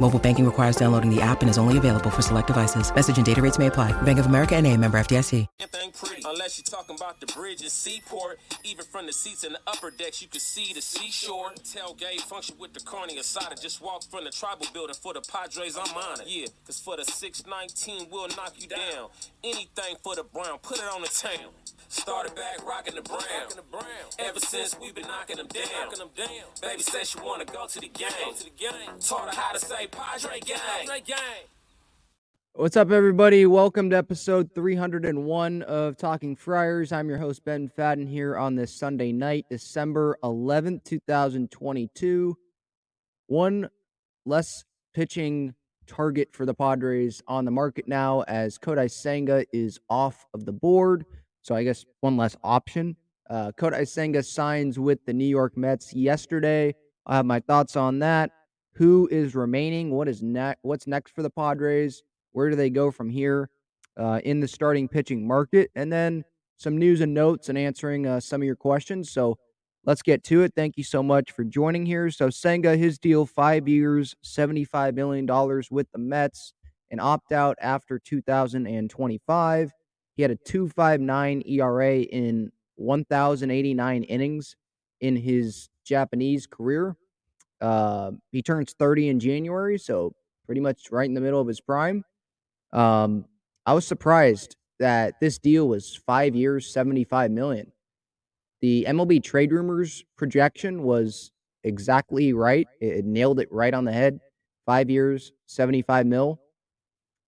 Mobile banking requires downloading the app and is only available for select devices. Message and data rates may apply. Bank of America and a member FDIC. Unless you're talking about the bridge and seaport. Even from the seats in the upper decks, you can see the seashore. Tailgate function with the carne asada. Just walk from the tribal building for the Padres, I'm on it. Yeah, cause for the 619, we'll knock you down. Anything for the brown, put it on the town. Started back rocking the brown. Ever since we've been knocking them down. Baby said she wanna go to the game. Taught her how to say Padre gang. What's up, everybody? Welcome to episode 301 of Talking Friars. I'm your host, Ben Fadden, here on this Sunday night, December 11th, 2022. One less pitching target for the Padres on the market now as Kodai Senga is off of the board. So I guess one less option. Uh, Kodai Senga signs with the New York Mets yesterday. I have my thoughts on that. Who is remaining? What is next? What's next for the Padres? Where do they go from here uh, in the starting pitching market? And then some news and notes and answering uh, some of your questions. So let's get to it. Thank you so much for joining here. So Senga, his deal, five years, $75 million with the Mets, an opt out after 2025. He had a 259 ERA in 1,089 innings in his Japanese career. Uh, he turns 30 in January, so pretty much right in the middle of his prime. Um, I was surprised that this deal was five years, 75 million. The MLB trade rumors projection was exactly right. It, it nailed it right on the head. Five years, 75 mil.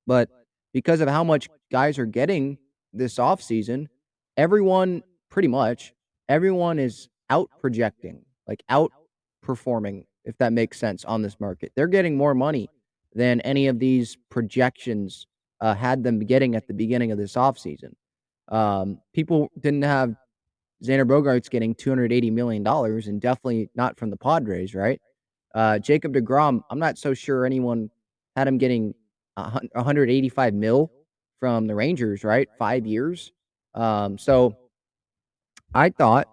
But because of how much guys are getting this offseason, everyone pretty much, everyone is out projecting, like outperforming, if that makes sense, on this market. They're getting more money than any of these projections uh, had them getting at the beginning of this offseason. Um, people didn't have Xander Bogaerts getting $280 million and definitely not from the Padres, right? Uh, Jacob DeGrom, I'm not so sure anyone had him getting a hun- 185 mil from the Rangers, right? Five years. Um, so I thought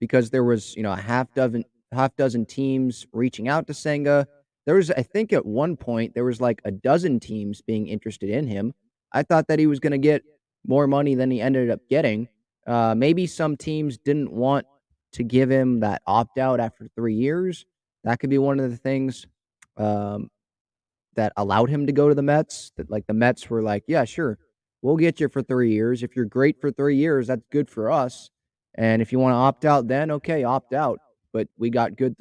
because there was, you know, a half dozen half dozen teams reaching out to Senga. There was, I think, at one point there was like a dozen teams being interested in him. I thought that he was going to get more money than he ended up getting. Uh, maybe some teams didn't want to give him that opt out after three years. That could be one of the things um, that allowed him to go to the Mets. That like the Mets were like, yeah, sure, we'll get you for three years. If you're great for three years, that's good for us. And if you want to opt out, then okay, opt out. But we got good,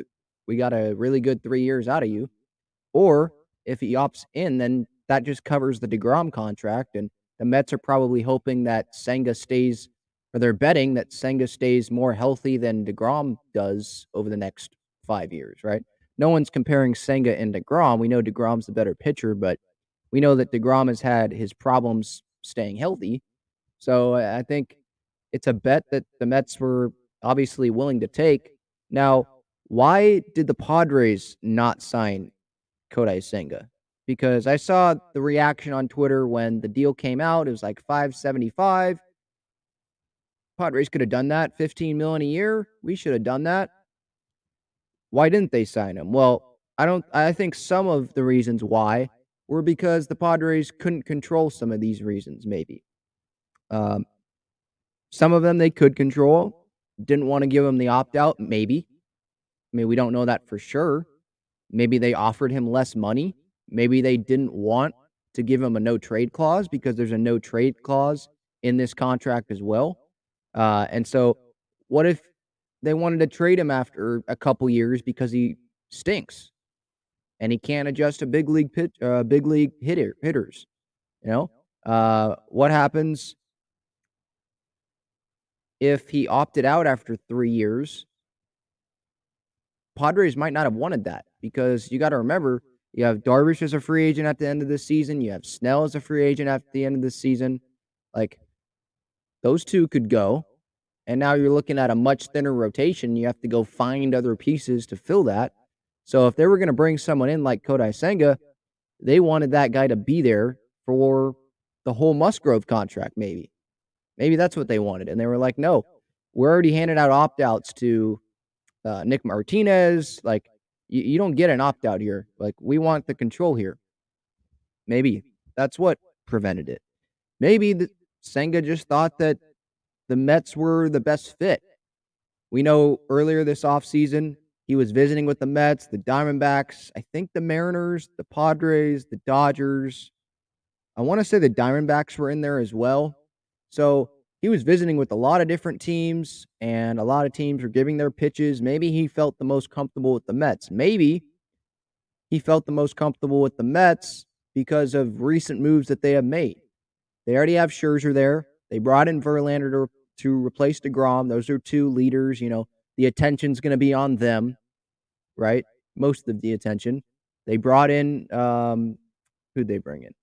we got a really good three years out of you. Mm-hmm. Or if he opts in, then that just covers the Degrom contract, and the Mets are probably hoping that Senga stays or they're betting that Senga stays more healthy than DeGrom does over the next five years, right? No one's comparing Senga and DeGrom. We know DeGrom's the better pitcher, but we know that DeGrom has had his problems staying healthy. So I think it's a bet that the Mets were obviously willing to take. Now, why did the Padres not sign Kodai Senga? Because I saw the reaction on Twitter when the deal came out. It was like 575. Padres could have done that. 15 million a year. We should have done that. Why didn't they sign him? Well, I don't I think some of the reasons why were because the Padres couldn't control some of these reasons, maybe. Um, some of them they could control. Didn't want to give him the opt out, maybe. I mean, we don't know that for sure. Maybe they offered him less money. Maybe they didn't want to give him a no trade clause because there's a no trade clause in this contract as well. Uh, and so, what if they wanted to trade him after a couple years because he stinks and he can't adjust to big league pitch, uh, big league hitter, hitters? You know, uh, what happens if he opted out after three years? Padres might not have wanted that because you got to remember you have Darvish as a free agent at the end of the season. You have Snell as a free agent at the end of the season. Like those two could go. And now you're looking at a much thinner rotation. You have to go find other pieces to fill that. So if they were going to bring someone in like Kodai Senga, they wanted that guy to be there for the whole Musgrove contract, maybe. Maybe that's what they wanted. And they were like, no, we're already handing out opt outs to uh, Nick Martinez. Like, you, you don't get an opt out here. Like, we want the control here. Maybe that's what prevented it. Maybe the, Senga just thought that the Mets were the best fit. We know earlier this offseason, he was visiting with the Mets, the Diamondbacks, I think the Mariners, the Padres, the Dodgers. I want to say the Diamondbacks were in there as well. So he was visiting with a lot of different teams, and a lot of teams were giving their pitches. Maybe he felt the most comfortable with the Mets. Maybe he felt the most comfortable with the Mets because of recent moves that they have made. They already have Scherzer there. They brought in Verlander to, to replace DeGrom. Those are two leaders. You know, the attention's going to be on them, right? Most of the attention. They brought in, um, who'd they bring in?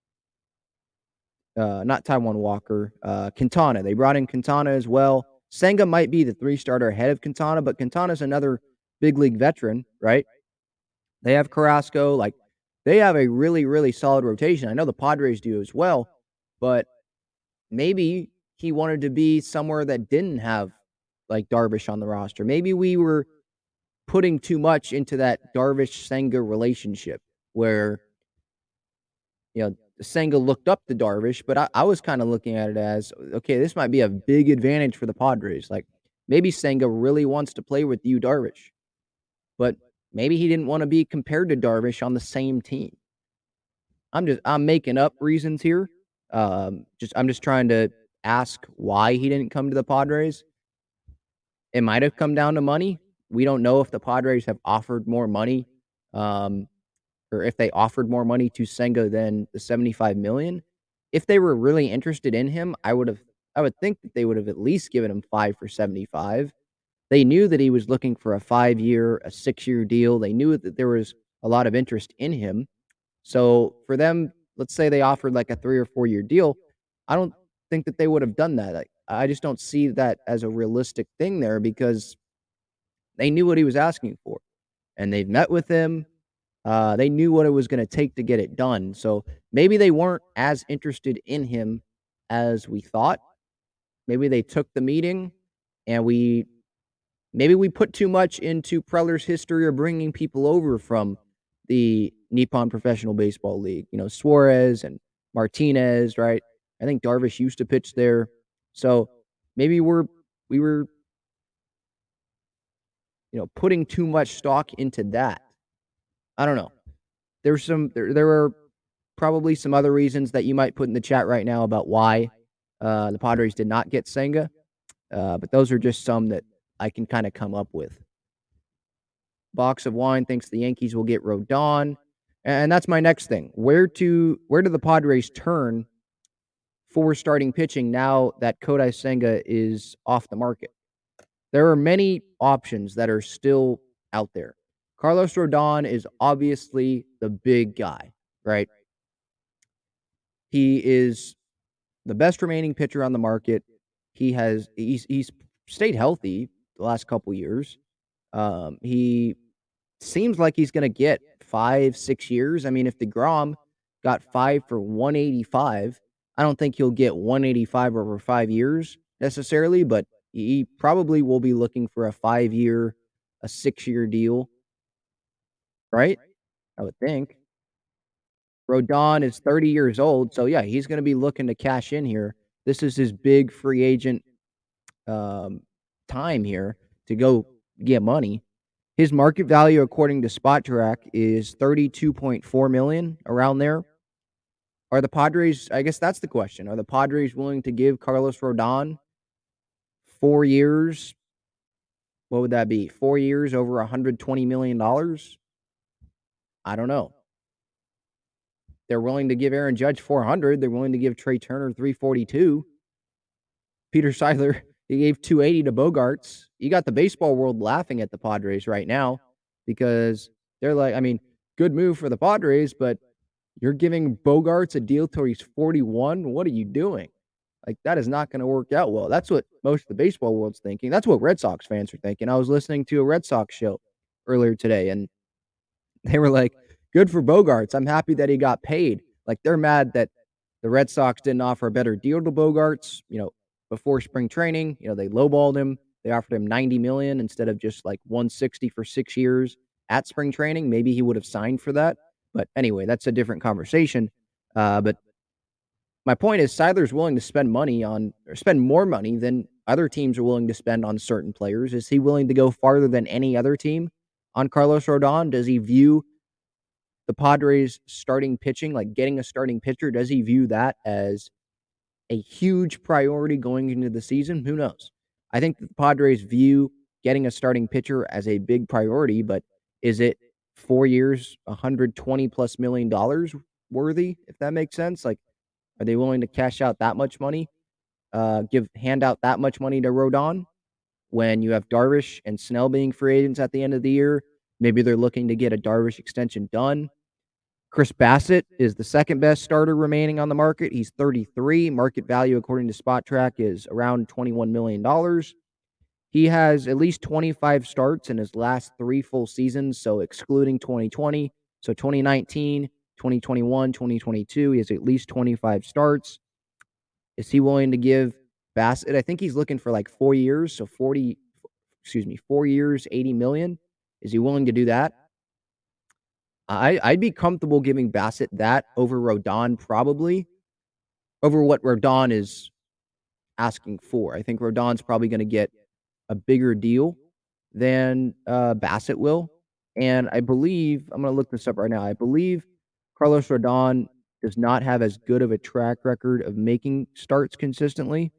Uh, not Taijuan Walker, uh, Quintana. They brought in Quintana as well. Senga might be the three starter ahead of Quintana, but Quintana's another big league veteran, right? They have Carrasco. Like, they have a really, really solid rotation. I know the Padres do as well, but maybe he wanted to be somewhere that didn't have like Darvish on the roster. Maybe we were putting too much into that Darvish Senga relationship where, you know, Senga looked up to Darvish, but I, I was kind of looking at it as okay, this might be a big advantage for the Padres. Like maybe Senga really wants to play with you, Darvish, but maybe he didn't want to be compared to Darvish on the same team. I'm just I'm making up reasons here. Um, just I'm just trying to ask why he didn't come to the Padres. It might have come down to money. We don't know if the Padres have offered more money. Um, or if they offered more money to Senga than the 75 million, if they were really interested in him, I would have I would think that they would have at least given him 5 for 75. They knew that he was looking for a 5-year, a 6-year deal. They knew that there was a lot of interest in him. So, for them, let's say they offered like a 3 or 4 year deal, I don't think that they would have done that. I, I just don't see that as a realistic thing there because they knew what he was asking for. And they've met with him uh, they knew what it was going to take to get it done. So maybe they weren't as interested in him as we thought. Maybe they took the meeting and we maybe we put too much into Preller's history of bringing people over from the Nippon Professional Baseball League. You know, Suarez and Martinez, right? I think Darvish used to pitch there. So maybe we're we were you know putting too much stock into that I don't know. There's some there there are probably some other reasons that you might put in the chat right now about why uh, the Padres did not get Senga, uh, but those are just some that I can kind of come up with. Box of wine thinks the Yankees will get Rodon, and that's my next thing. Where to where do the Padres turn for starting pitching now that Kodai Senga is off the market. There are many options that are still out there. Carlos Rodon is obviously the big guy, right? He is the best remaining pitcher on the market. He has he's he's stayed healthy the last couple years. Um, he seems like he's going to get five, six years. I mean, if the Degrom got five for 185, I don't think he'll get 185 over five years necessarily, but he probably will be looking for a five year, a six year deal, right? I would think. Rodon is 30 years old. So, yeah, he's going to be looking to cash in here. This is his big free agent um, time here to go get money. His market value, according to Spotrac, is 32.4 million around there. Are the Padres, I guess that's the question. Are the Padres willing to give Carlos Rodon four years? What would that be? Four years over $120 million? I don't know. They're willing to give Aaron Judge 400. They're willing to give Trey Turner 342. Peter Seidler, he gave 280 to Bogaerts. You got the baseball world laughing at the Padres right now because they're like, I mean, good move for the Padres, but you're giving Bogaerts a deal till he's 41. What are you doing? Like that is not going to work out well. That's what most of the baseball world's thinking. That's what Red Sox fans are thinking. I was listening to a Red Sox show earlier today, and they were like, "Good for Bogaerts. I'm happy that he got paid." Like they're mad that the Red Sox didn't offer a better deal to Bogaerts, You know, before spring training, you know they lowballed him. They offered him 90 million instead of just like 160 for six years at spring training. Maybe he would have signed for that. But anyway, that's a different conversation. Uh, but my point is, Seidler's willing to spend money on, or spend more money than other teams are willing to spend on certain players. Is he willing to go farther than any other team on Carlos Rodon? Does he view the Padres starting pitching, like getting a starting pitcher, does he view that as a huge priority going into the season? Who knows? I think the Padres view getting a starting pitcher as a big priority, but is it four years, 120 plus million dollars worthy, if that makes sense. Like, are they willing to cash out that much money? Uh, give hand out that much money to Rodon when you have Darvish and Snell being free agents at the end of the year. Maybe they're looking to get a Darvish extension done. Chris Bassitt is the second best starter remaining on the market. He's 33. Market value, according to Spotrac, is around $21 million. He has at least 25 starts in his last three full seasons, so excluding 2020. So 2019, 2021, 2022, he has at least 25 starts. Is he willing to give Bassitt? I think he's looking for like four years, so 40, excuse me, four years, 80 million. Is he willing to do that? I, I'd be comfortable giving Bassitt that over Rodon, probably over what Rodon is asking for. I think Rodon's probably going to get a bigger deal than uh, Bassitt will. And I believe, I'm going to look this up right now. I believe Carlos Rodon does not have as good of a track record of making starts consistently.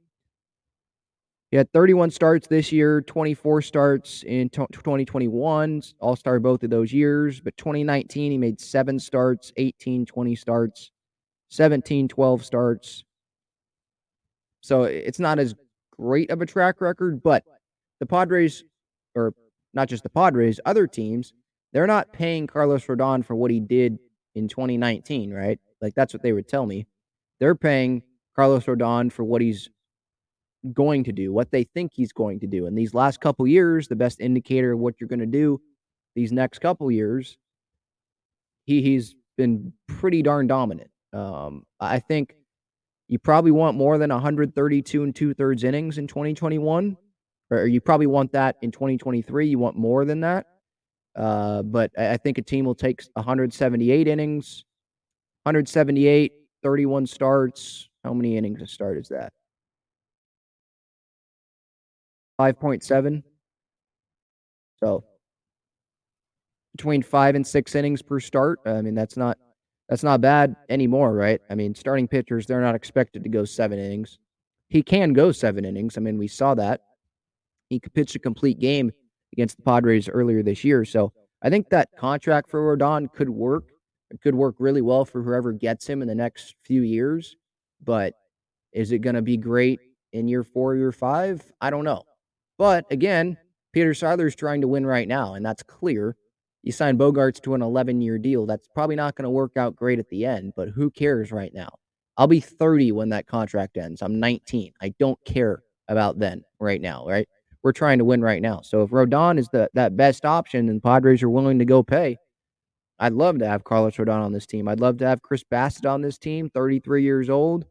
He had 31 starts this year, 24 starts in t- 2021, all star both of those years. But 2019, he made seven starts, 18, 20 starts, 17, 12 starts. So it's not as great of a track record, but the Padres, or not just the Padres, other teams, they're not paying Carlos Rodon for what he did in 2019, right? Like that's what they would tell me. They're paying Carlos Rodon for what he's going to do, what they think he's going to do. And these last couple years, the best indicator of what you're going to do these next couple years, he he's been pretty darn dominant. Um, I think you probably want more than 132 and two thirds innings in 2021 or you probably want that in 2023. You want more than that. Uh, but I think a team will take 178 innings, 178, 31 starts. How many innings a start is that? 5.7. So between five and six innings per start. I mean, that's not that's not bad anymore, right? I mean, starting pitchers, they're not expected to go seven innings. He can go seven innings. I mean, we saw that he pitched a complete game against the Padres earlier this year. So I think that contract for Rodon could work. It could work really well for whoever gets him in the next few years. But Is it going to be great in year four, year five? I don't know. But again, Peter Seidler's trying to win right now, and that's clear. You sign Bogaerts to an 11 year deal. That's probably not going to work out great at the end, but who cares right now? I'll be 30 when that contract ends. I'm 19. I don't care about then, right now, right? We're trying to win right now. So if Rodon is the that best option and Padres are willing to go pay, I'd love to have Carlos Rodon on this team. I'd love to have Chris Bassitt on this team, 33 years old,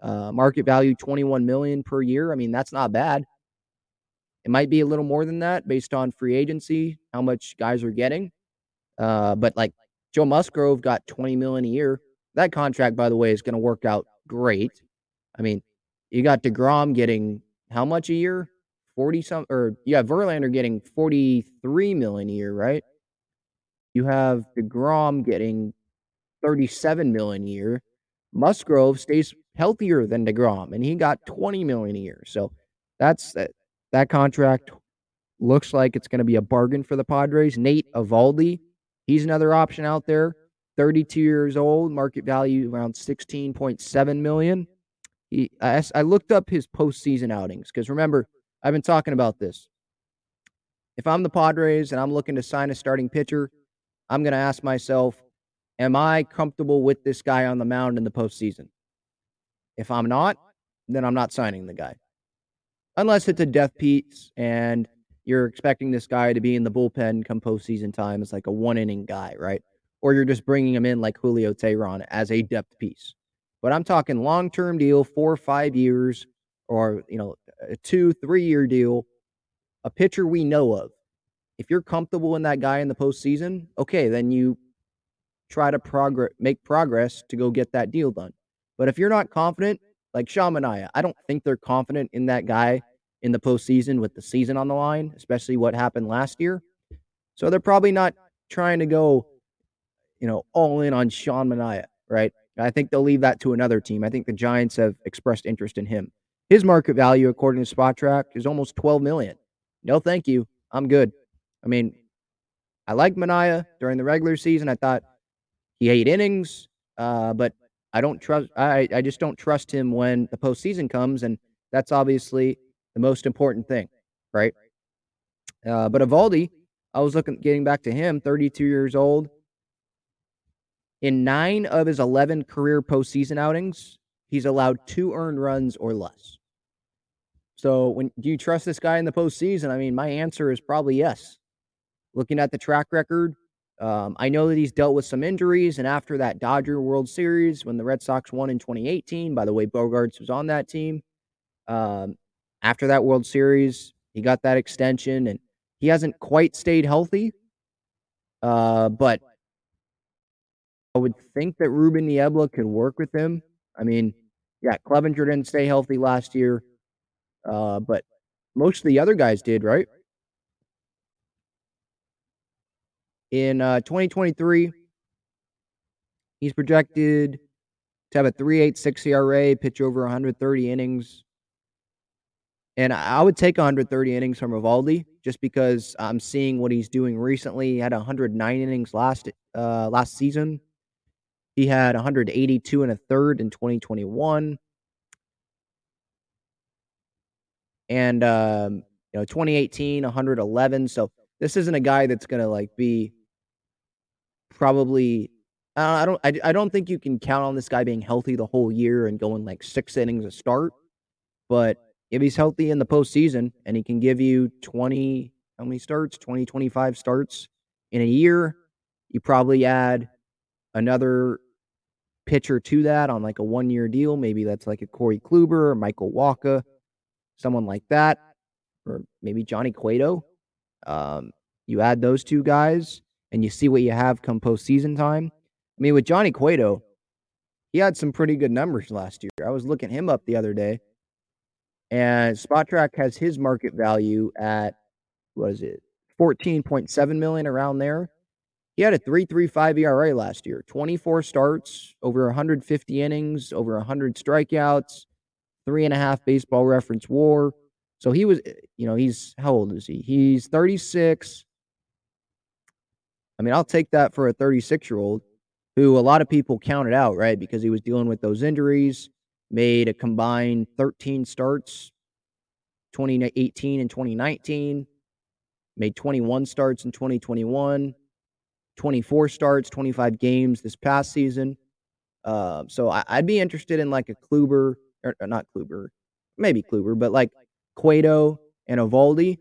uh, market value 21 million per year. I mean, that's not bad. It might be a little more than that based on free agency, how much guys are getting. Uh, but like Joe Musgrove got 20 million a year. That contract, by the way, is going to work out great. I mean, you got DeGrom getting how much a year? 40 some or yeah, Verlander getting 43 million a year, right? You have DeGrom getting 37 million a year. Musgrove stays healthier than DeGrom, and he got 20 million a year. So that's that contract looks like it's going to be a bargain for the Padres. Nate Eovaldi, he's another option out there. 32 years old, market value around 16.7 million. He, I, I looked up his postseason outings because remember, I've been talking about this. If I'm the Padres and I'm looking to sign a starting pitcher, I'm going to ask myself, am I comfortable with this guy on the mound in the postseason? If I'm not, then I'm not signing the guy. Unless it's a death piece and you're expecting this guy to be in the bullpen come postseason time as like a one inning guy, right? Or you're just bringing him in like Julio Teheran as a depth piece. But I'm talking long term deal, four or five years, or you know, a two, three year deal, a pitcher we know of. If you're comfortable in that guy in the postseason, okay, then you try to progress, make progress to go get that deal done. But if you're not confident, like Sean Manaea, I don't think they're confident in that guy in the postseason with the season on the line, especially what happened last year. So they're probably not trying to go, you know, all in on Sean Manaea, right? I think they'll leave that to another team. I think the Giants have expressed interest in him. His market value, according to Spotrac, is almost 12 million. No, thank you. I'm good. I mean, I like Manaea during the regular season. I thought he ate innings, uh, but I don't trust. I I just don't trust him when the postseason comes, and that's obviously the most important thing, right? Uh, but Eovaldi, I was looking, getting back to him, 32 years old. In nine of his 11 career postseason outings, he's allowed two earned runs or less. So, when do you trust this guy in the postseason? I mean, my answer is probably yes. Looking at the track record, um, I know that he's dealt with some injuries, and after that Dodger World Series, when the Red Sox won in 2018, by the way, Bogaerts was on that team. Um, after that World Series, he got that extension, and he hasn't quite stayed healthy. Uh, but I would think that Ruben Niebla could work with him. I mean, yeah, Clevenger didn't stay healthy last year, uh, but most of the other guys did, right? In uh, 2023, he's projected to have a 3.86 ERA, pitch over 130 innings. And I would take 130 innings from Eovaldi just because I'm seeing what he's doing recently. He had 109 innings last uh, last season. He had 182 and a third in 2021. And um, you know, 2018, 111. So this isn't a guy that's gonna like be probably. Uh, I don't. I, I don't think you can count on this guy being healthy the whole year and going like six innings a start. But if he's healthy in the postseason and he can give you 20, how many starts? 20, 25 starts in a year, you probably add another pitcher to that on like a one year deal. Maybe that's like a Corey Kluber or Michael Wacha someone like that, or maybe Johnny Cueto. Um, you add those two guys and you see what you have come postseason time. I mean, with Johnny Cueto, he had some pretty good numbers last year. I was looking him up the other day, and Spotrac has his market value at what is it, fourteen point seven million around there. He had a 3.35 ERA last year, 24 starts, over 150 innings, over 100 strikeouts, three and a half baseball reference war. So he was, eh, you know, he's how old is he? He's 36. I mean, I'll take that for a 36 year old who a lot of people counted out, right? Because he was dealing with those injuries. made a combined 13 starts 2018 and 2019, made 21 starts in 2021, 24 starts, 25 games this past season. Uh, so I, would be interested in like a Kluber, or, or not Kluber, maybe Kluber, but like Cueto and Eovaldi.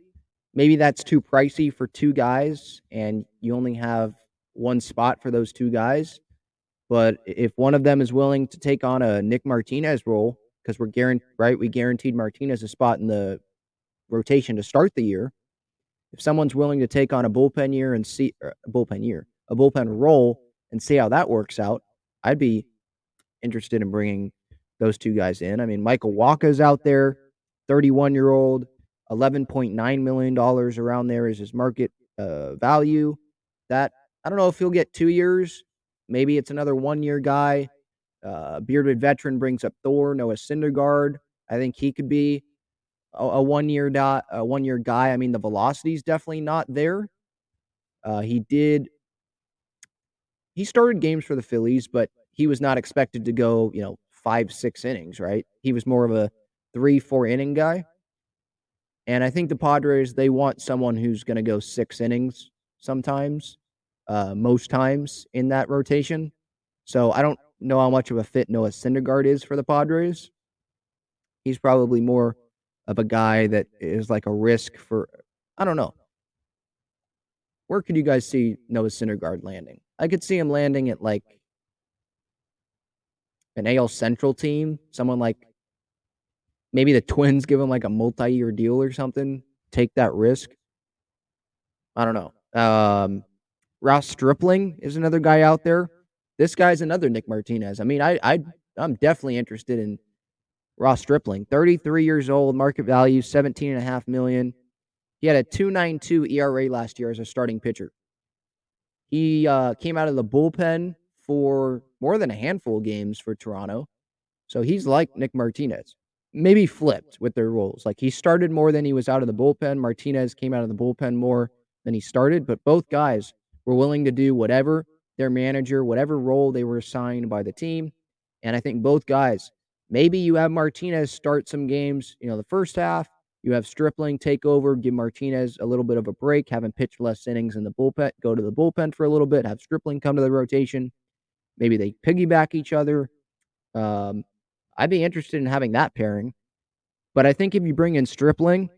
Maybe that's too pricey for two guys, and you only have one spot for those two guys. But if one of them is willing to take on a Nick Martinez role, because we're guaranteed, right? We guaranteed Martinez a spot in the rotation to start the year. If someone's willing to take on a bullpen year and see er, a bullpen year, a bullpen role and see how that works out, I'd be interested in bringing those two guys in. I mean, Michael Wacha's out there, 31 year old, $11.9 million around there is his market uh, value. That I don't know if he'll get two years. Maybe it's another one year guy. Uh, bearded veteran brings up Thor, Noah Syndergaard. I think he could be a, a one year dot, a one year guy. I mean, the velocity is definitely not there. Uh, he did. He started games for the Phillies, but he was not expected to go, you know, five, six innings, right? He was more of a three, four inning guy. And I think the Padres, they want someone who's going to go six innings sometimes, uh, most times in that rotation. So I don't know how much of a fit Noah Syndergaard is for the Padres. He's probably more of a guy that is like a risk for, I don't know. Where could you guys see Noah Syndergaard landing? I could see him landing at like an AL Central team, someone like maybe the Twins give him like a multi-year deal or something, take that risk. I don't know. Um, Ross Stripling is another guy out there. This guy's another Nick Martinez. I mean, I I I'm definitely interested in Ross Stripling. 33 years old, market value 17 and a half million. He had a 2.92 ERA last year as a starting pitcher. He uh, came out of the bullpen for more than a handful of games for Toronto. So he's like Nick Martinez maybe flipped with their roles. Like he started more than he was out of the bullpen. Martinez came out of the bullpen more than he started, but both guys were willing to do whatever their manager, whatever role they were assigned by the team. And I think both guys, maybe you have Martinez start some games, you know, the first half, you have Stripling take over, give Martinez a little bit of a break, have him pitch less innings in the bullpen, go to the bullpen for a little bit, have Stripling come to the rotation. Maybe they piggyback each other. Um, I'd be interested in having that pairing. But I think if you bring in Stripling,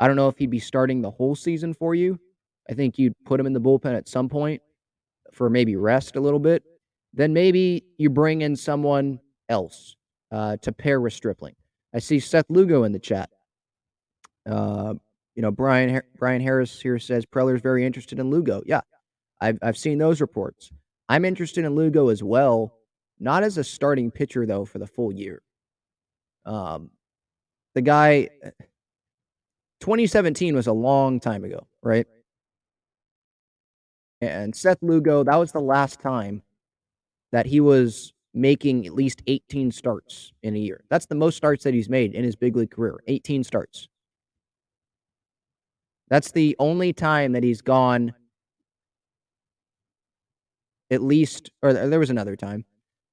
I don't know if he'd be starting the whole season for you. I think you'd put him in the bullpen at some point for maybe rest a little bit. Then maybe you bring in someone else uh, to pair with Stripling. I see Seth Lugo in the chat. Uh, you know, Brian Brian Harris here says Preller's very interested in Lugo. Yeah, I've I've seen those reports. I'm interested in Lugo as well not as a starting pitcher though for the full year. Um, the guy, eh, 2017 was a long time ago, right? And Seth Lugo, that was the last time that he was making at least 18 starts in a year. That's the most starts that he's made in his big league career 18 starts. That's the only time that he's gone at least, or there was another time.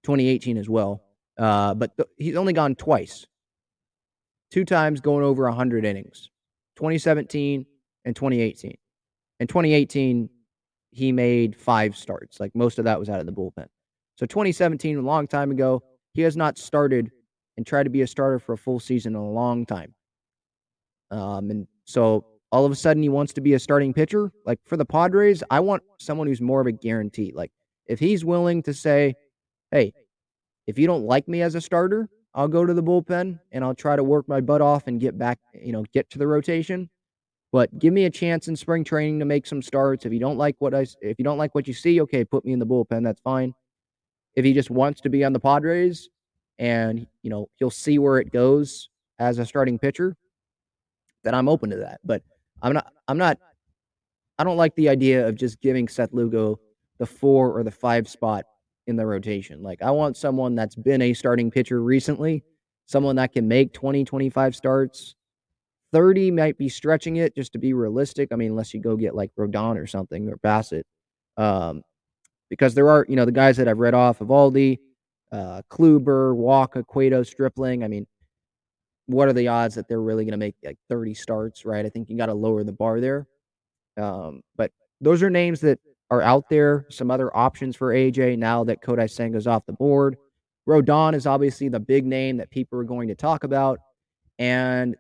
2018 as well. Uh, but th- he's only gone twice, two times going over 100 innings, 2017 and 2018. In 2018, he made five starts. Like most of that was out of the bullpen. So 2017, a long time ago, he has not started and tried to be a starter for a full season in a long time. Um, and so all of a sudden he wants to be a starting pitcher. Like for the Padres, I want someone who's more of a guarantee. Like if he's willing to say, hey, if you don't like me as a starter, I'll go to the bullpen and I'll try to work my butt off and get back, you know, get to the rotation. But give me a chance in spring training to make some starts. If you don't like what I, if you don't like what you see, okay, put me in the bullpen. That's fine. If he just wants to be on the Padres, and you know he'll see where it goes as a starting pitcher, then I'm open to that. But I'm not. I'm not. I don't like the idea of just giving Seth Lugo the four or the five spot in the rotation. Like I want someone that's been a starting pitcher recently, someone that can make 20, 25 starts. 30 might be stretching it just to be realistic. I mean, unless you go get like Rodon or something or Bassitt. Um, because there are, you know, the guys that I've read off, Eovaldi, uh, Kluber, Walker, Cueto, Stripling. I mean, what are the odds that they're really going to make like 30 starts, right? I think you got to lower the bar there. Um, but those are names that are out there. Some other options for AJ now that Kodai Senga's off the board. Rodon is obviously the big name that people are going to talk about. And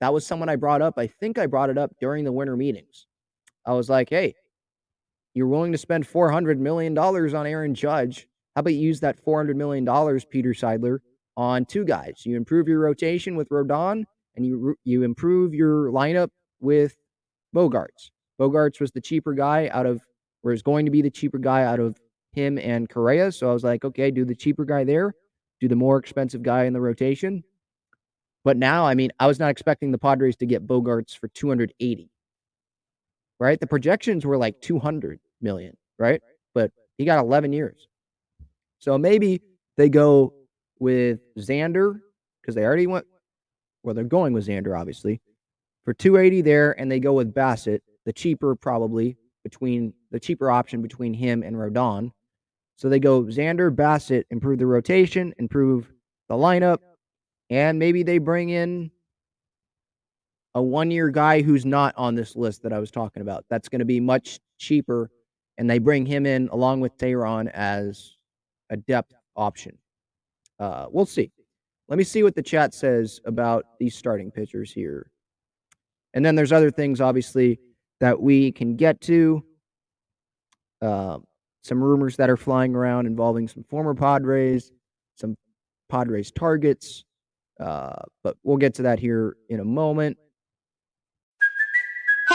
that was someone I brought up. I think I brought it up during the winter meetings. I was like, hey, you're willing to spend $400 million on Aaron Judge. How about you use that $400 million, Peter Seidler, on two guys? You improve your rotation with Rodon and you, you improve your lineup with Bogaerts. Bogaerts was the cheaper guy out of, or is going to be the cheaper guy out of him and Correa. So I was like, okay, do the cheaper guy there, do the more expensive guy in the rotation. But now, I mean, I was not expecting the Padres to get Bogaerts for 280. Right? The projections were like 200 million, right? But he got 11 years. So maybe they go with Xander because they already went well, they're going with Xander, obviously, for 280 there, and they go with Bassitt, the cheaper probably between the cheaper option between him and Rodon. So they go Xander, Bassitt, improve the rotation, improve the lineup, and maybe they bring in a one year guy who's not on this list that I was talking about. That's going to be much cheaper. And they bring him in along with Teheran as a depth option. Uh, we'll see. Let me see what the chat says about these starting pitchers here. And then there's other things, obviously, that we can get to. Uh, some rumors that are flying around involving some former Padres, some Padres targets. Uh, but we'll get to that here in a moment.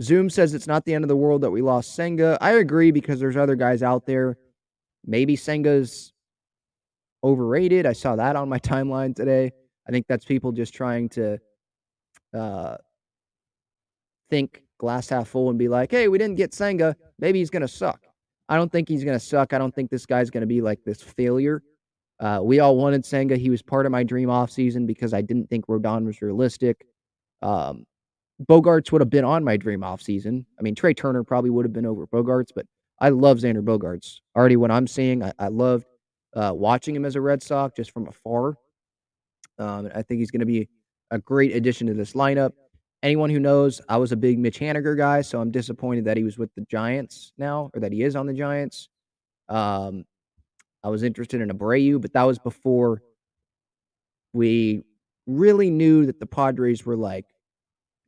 Zoom says it's not the end of the world that we lost Senga. I agree because there's other guys out there. Maybe Senga's overrated. I saw that on my timeline today. I think that's people just trying to uh, think glass half full and be like, hey, we didn't get Senga. Maybe he's going to suck. I don't think he's going to suck. I don't think this guy's going to be like this failure. Uh, we all wanted Senga. He was part of my dream off season because I didn't think Rodon was realistic. Um, Bogaerts would have been on my dream off season. I mean, Trey Turner probably would have been over Bogaerts, but I love Xander Bogaerts. Already, what I'm seeing, I, I loved uh, watching him as a Red Sox just from afar. Um, I think he's going to be a great addition to this lineup. Anyone who knows, I was a big Mitch Haniger guy, so I'm disappointed that he was with the Giants now, or that he is on the Giants. Um, I was interested in Abreu, but that was before we really knew that the Padres were like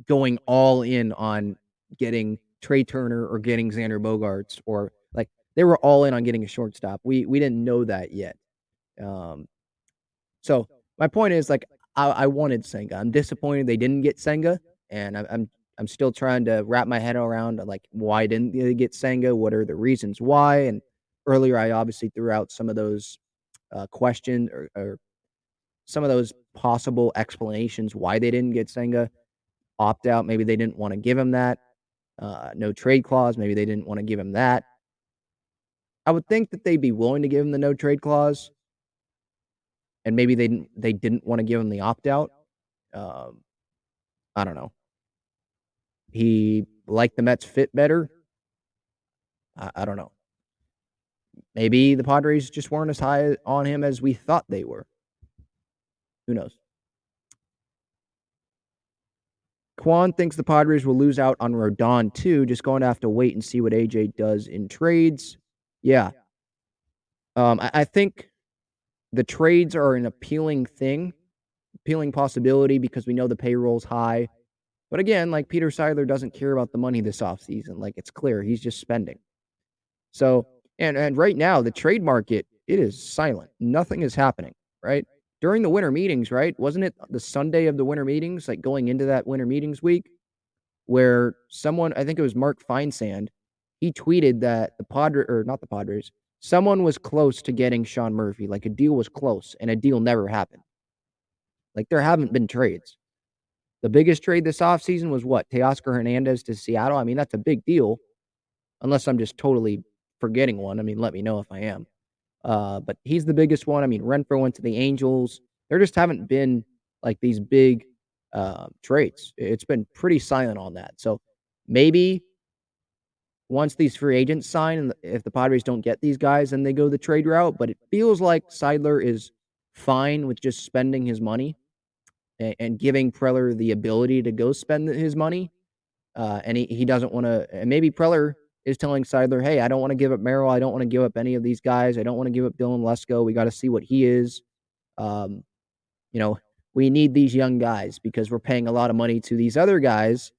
going all in on getting Trey Turner or getting Xander Bogaerts or like they were all in on getting a shortstop. We we didn't know that yet. Um, so my point is like I, I wanted Senga. I'm disappointed they didn't get Senga, and I'm I'm I'm still trying to wrap my head around like why didn't they get Senga? What are the reasons why? And earlier I obviously threw out some of those uh, questions or, or some of those possible explanations why they didn't get Senga opt out. Maybe they didn't want to give him that. Uh, no trade clause. Maybe they didn't want to give him that. I would think that they'd be willing to give him the no trade clause, and maybe they didn't. They didn't want to give him the opt out. Um, I don't know. He liked the Mets fit better. I, I don't know. Maybe the Padres just weren't as high on him as we thought they were. Who knows? Quan thinks the Padres will lose out on Rodon too. Just going to have to wait and see what AJ does in trades. Yeah, Um, I, I think the trades are an appealing thing, appealing possibility because we know the payroll's high. But again, like Peter Seidler doesn't care about the money this offseason. Like it's clear he's just spending. So, and and right now the trade market it is silent. Nothing is happening, right? During the winter meetings, right? Wasn't it the Sunday of the winter meetings, like going into that winter meetings week, where someone, I think it was Mark Feinsand, he tweeted that the Padres, or not the Padres, someone was close to getting Sean Murphy. Like a deal was close, and a deal never happened. Like there haven't been trades. The biggest trade this offseason was what? Teoscar Hernandez to Seattle. I mean, that's a big deal, unless I'm just totally forgetting one. I mean, let me know if I am. Uh, but he's the biggest one. I mean, Renfroe went to the Angels. There just haven't been like these big uh, trades. It's been pretty silent on that. So maybe once these free agents sign, and if the Padres don't get these guys, then they go the trade route. But it feels like Seidler is fine with just spending his money and, and giving Preller the ability to go spend his money. Uh, and he, he doesn't want to, and maybe Preller is telling Seidler, hey, I don't want to give up Merrill. I don't want to give up any of these guys. I don't want to give up Dylan Lesko. We got to see what he is. Um, you know, we need these young guys because we're paying a lot of money to these other guys.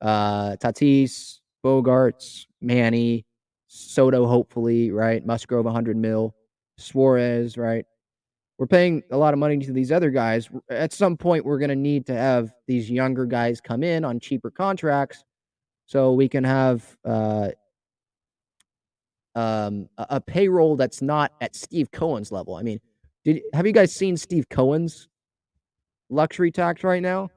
Uh, Tatis, Bogaerts, Manny, Soto, hopefully, right? Musgrove, 100 mil, Suarez, right? We're paying a lot of money to these other guys. At some point, we're going to need to have these younger guys come in on cheaper contracts so we can have uh, um, a, payroll that's not at Steve Cohen's level. I mean, did have you guys seen Steve Cohen's luxury tax right now?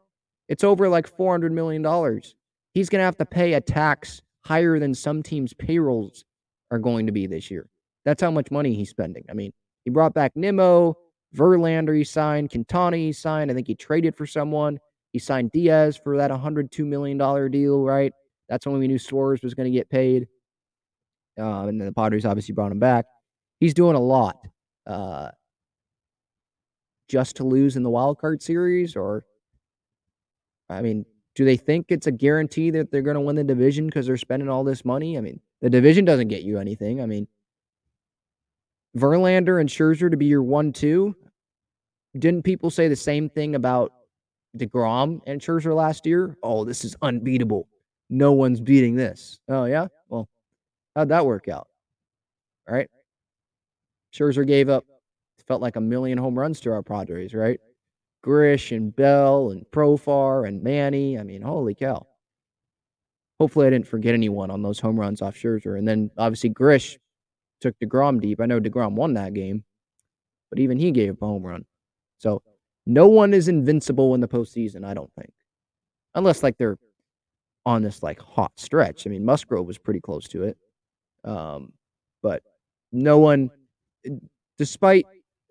It's over like four hundred million dollars. He's going to have to pay a tax higher than some teams' payrolls are going to be this year. That's how much money he's spending. I mean, he brought back Nimmo, Verlander. He signed Quintana. He signed. I think he traded for someone. He signed Diaz for that $102 million deal, right? That's when we knew Suarez was going to get paid. Uh, and then the Padres obviously brought him back. He's doing a lot uh, just to lose in the wild card series, or I mean, do they think it's a guarantee that they're going to win the division because they're spending all this money? I mean, the division doesn't get you anything. I mean, Verlander and Scherzer to be your one-two. Didn't people say the same thing about Degrom and Scherzer last year? Oh, this is unbeatable. No one's beating this. Oh yeah. Well, How'd that work out? Right? Scherzer gave up, felt like a million home runs to our Padres, right? Grish and Bell and Profar and Manny. I mean, holy cow. Hopefully, I didn't forget anyone on those home runs off Scherzer. And then obviously, Grish took DeGrom deep. I know DeGrom won that game, but even he gave up a home run. So no one is invincible in the postseason, I don't think. Unless like they're on this like hot stretch. I mean, Musgrove was pretty close to it. Um, but no one, eh, despite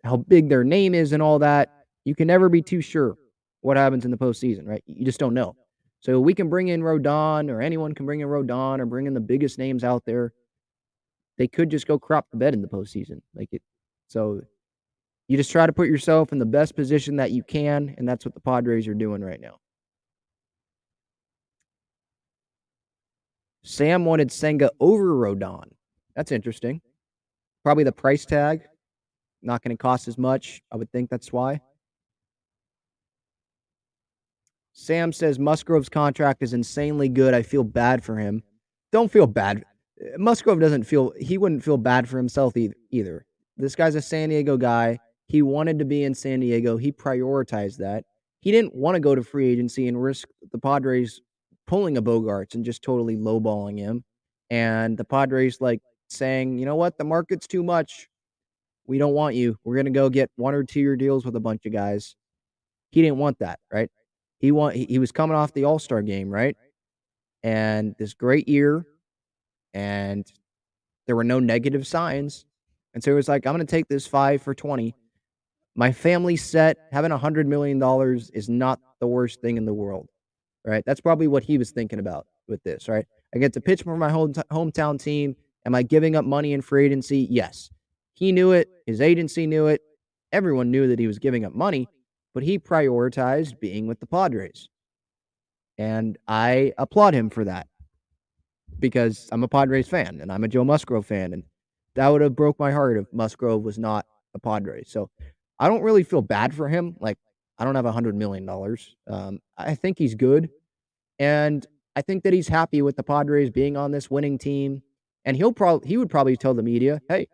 how big their name is and all that, you can never be too sure what happens in the postseason, right? You just don't know. So we can bring in Rodon, or anyone can bring in Rodon, or bring in the biggest names out there. They could just go crop the bed in the postseason, like it. So you just try to put yourself in the best position that you can, and that's what the Padres are doing right now. Sam wanted Senga over Rodon. That's interesting. Probably the price tag. Not going to cost as much. I would think that's why. Sam says Musgrove's contract is insanely good. I feel bad for him. Don't feel bad. Musgrove doesn't feel, he wouldn't feel bad for himself either. This guy's a San Diego guy. He wanted to be in San Diego. He prioritized that. He didn't want to go to free agency and risk the Padres pulling a Bogaerts and just totally lowballing him. And the Padres like saying, you know what, the market's too much. We don't want you. We're gonna go get one or two year deals with a bunch of guys. He didn't want that, right? He want he, he was coming off the All Star game, right? And this great year, and there were no negative signs. And so he was like, I'm gonna take this five for twenty. My family set having a hundred million dollars is not the worst thing in the world right? That's probably what he was thinking about with this, right? I get to pitch for my home hometown team. Am I giving up money in free agency? Yes. He knew it. His agency knew it. Everyone knew that he was giving up money, but he prioritized being with the Padres. And I applaud him for that because I'm a Padres fan and I'm a Joe Musgrove fan. And that would have broke my heart if Musgrove was not a Padre. So I don't really feel bad for him. Like I don't have a hundred million dollars. Um, I think he's good, and I think that he's happy with the Padres being on this winning team. And he'll probably he would probably tell the media, "Hey,